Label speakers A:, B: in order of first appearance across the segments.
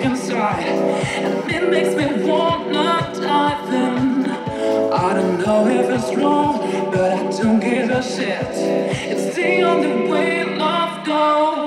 A: inside. And it makes me wanna dive in. I don't know if it's wrong, but I don't give a shit. It's the only way love goes.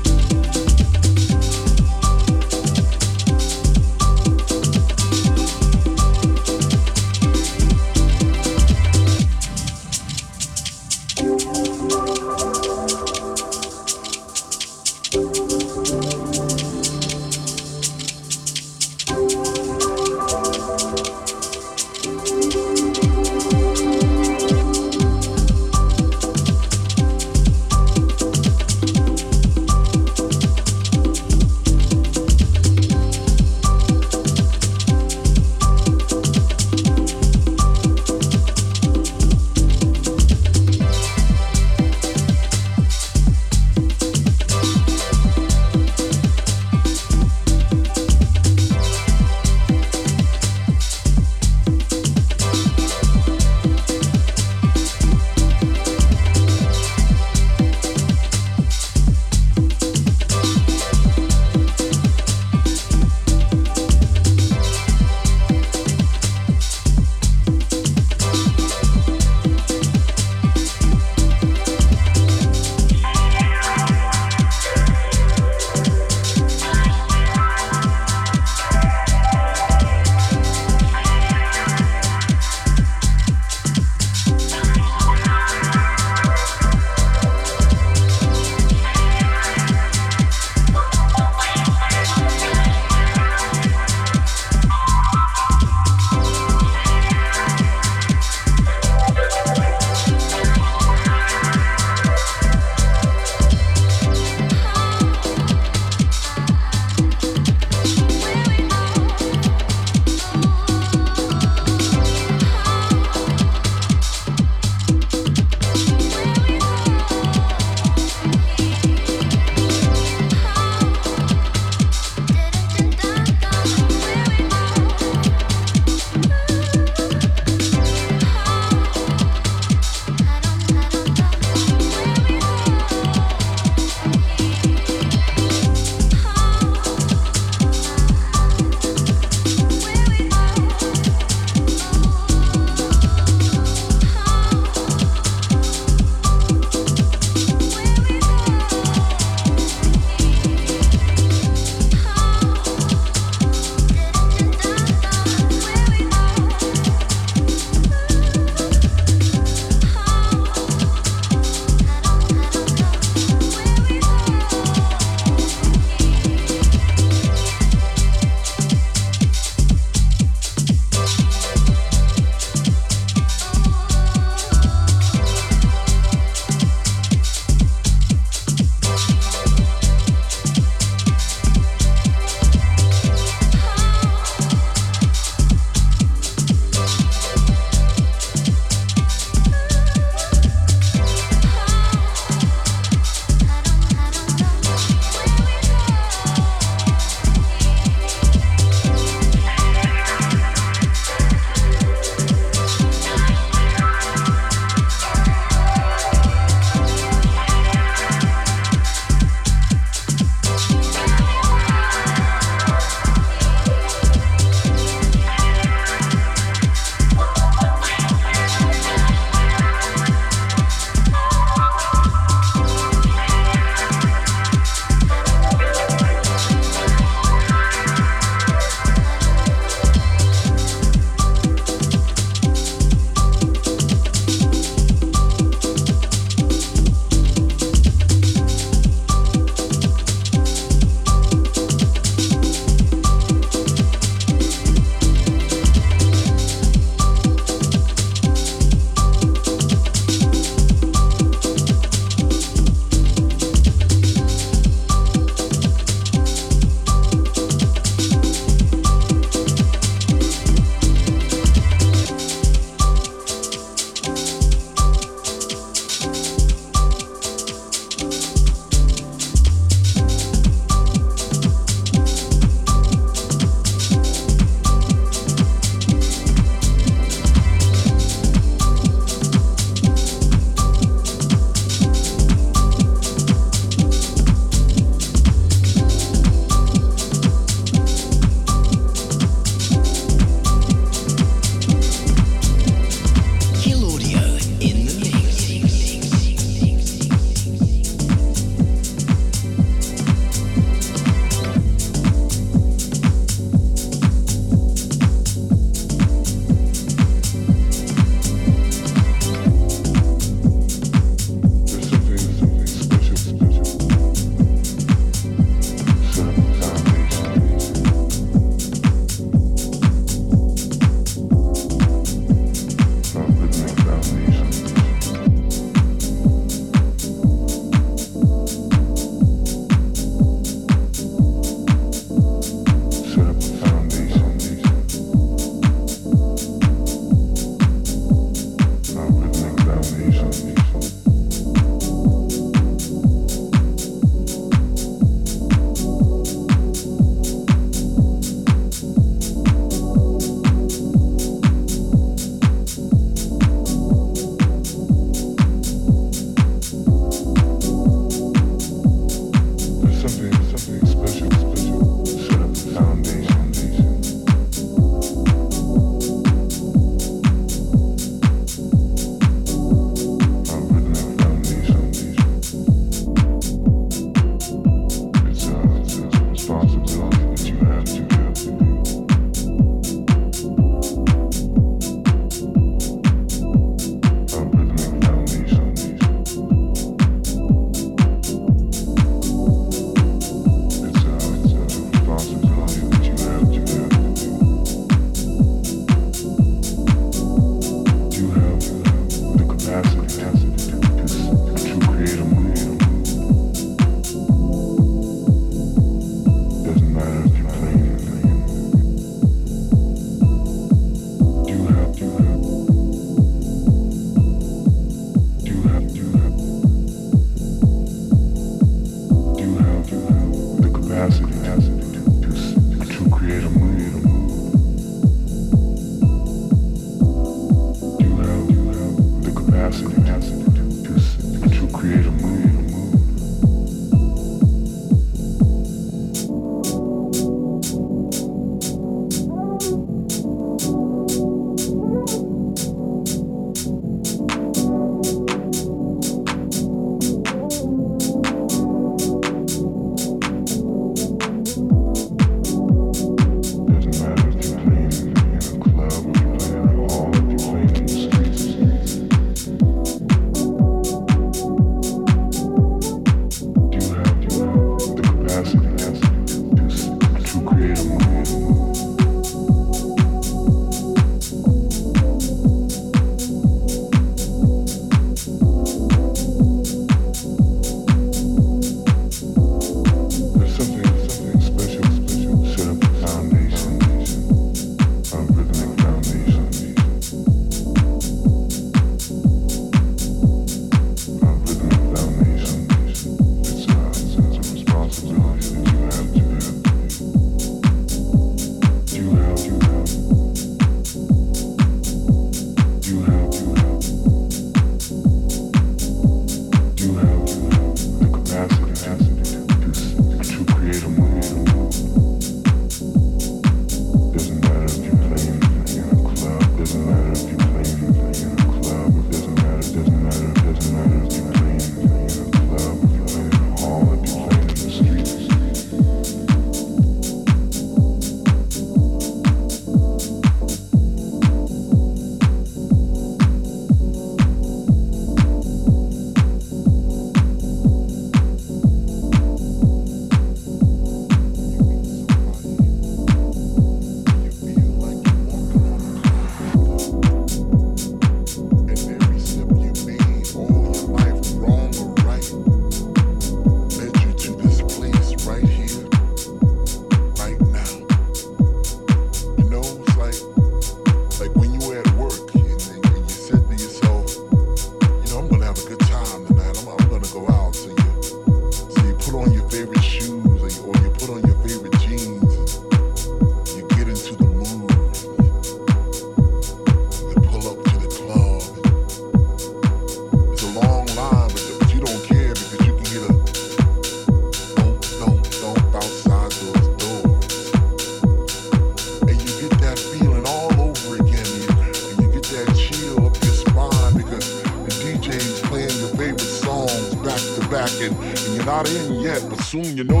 B: Soon you know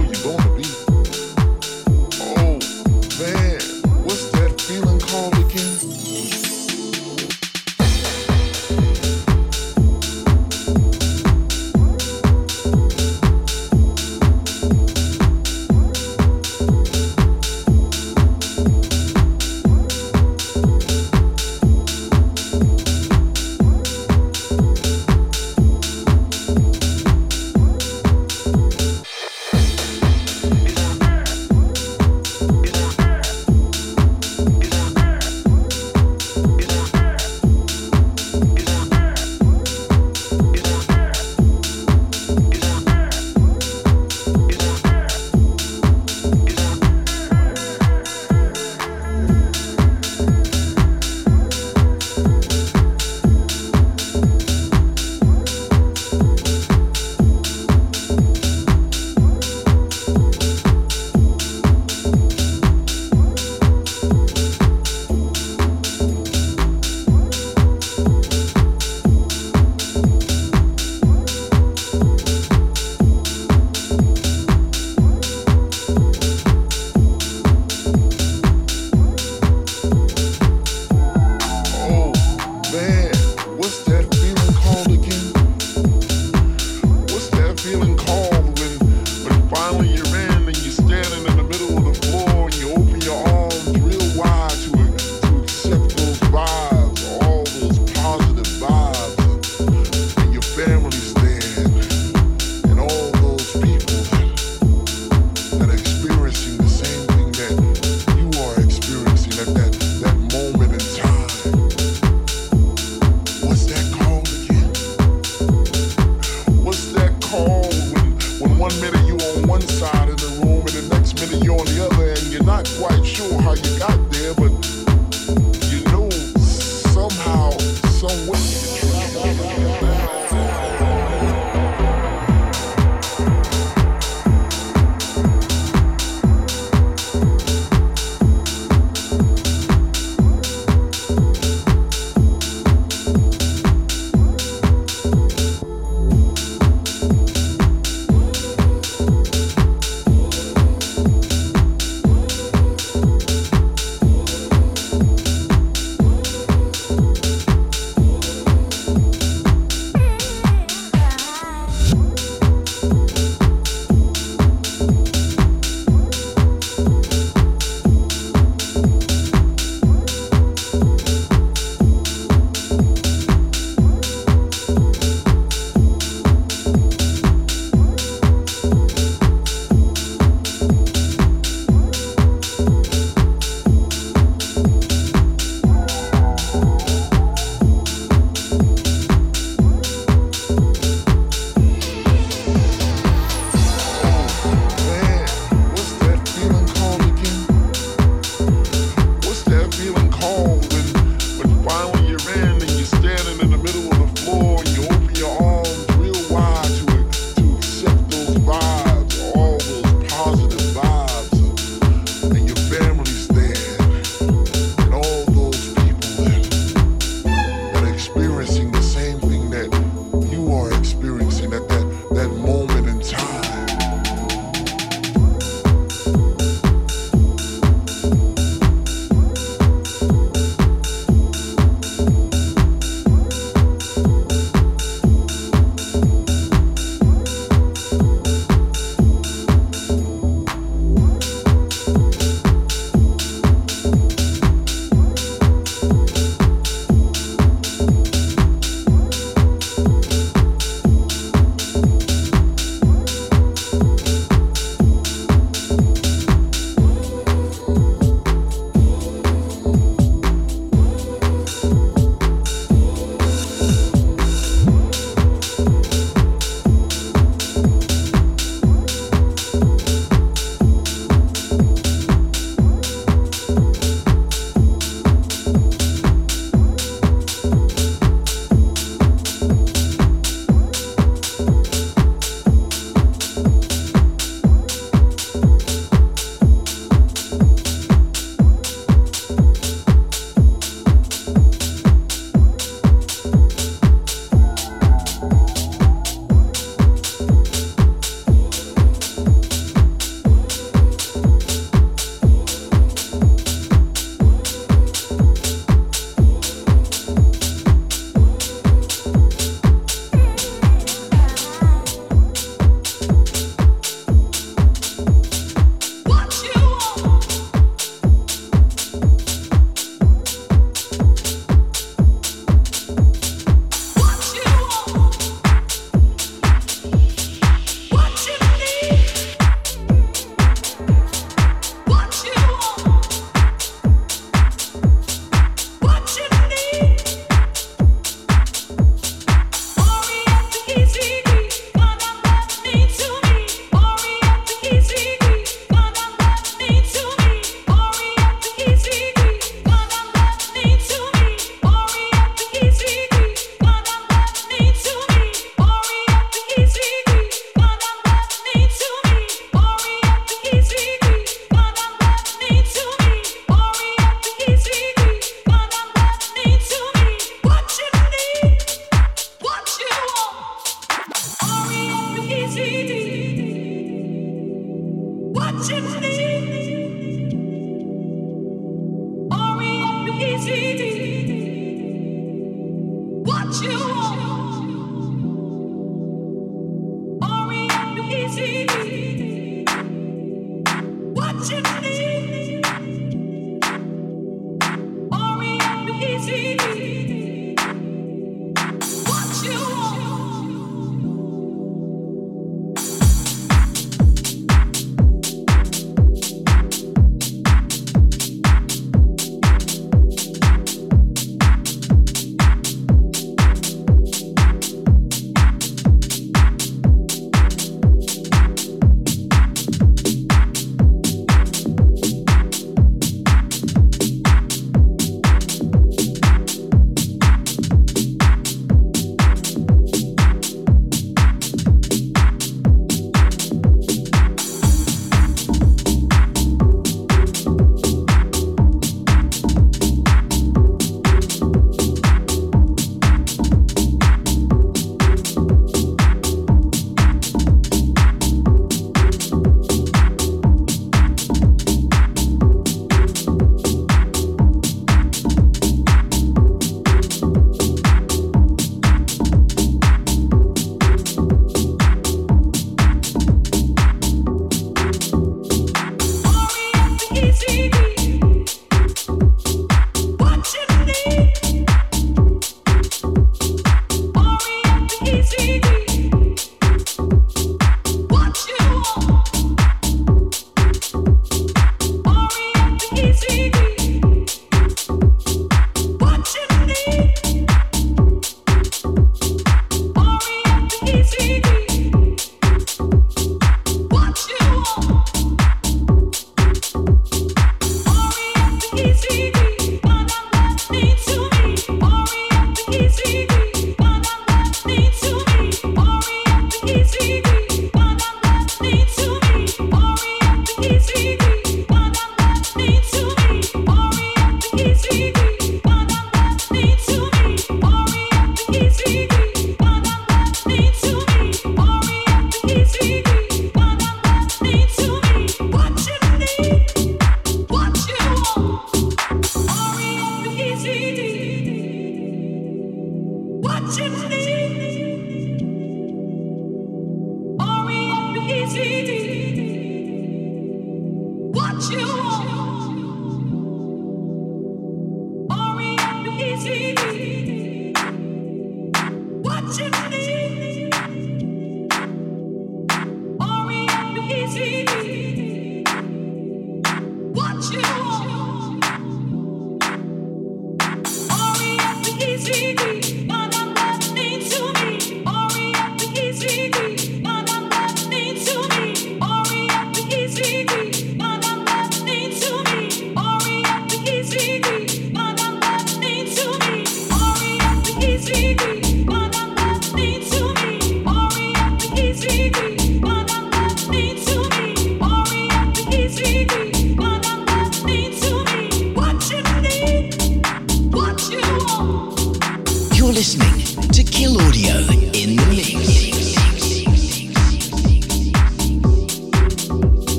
A: easy.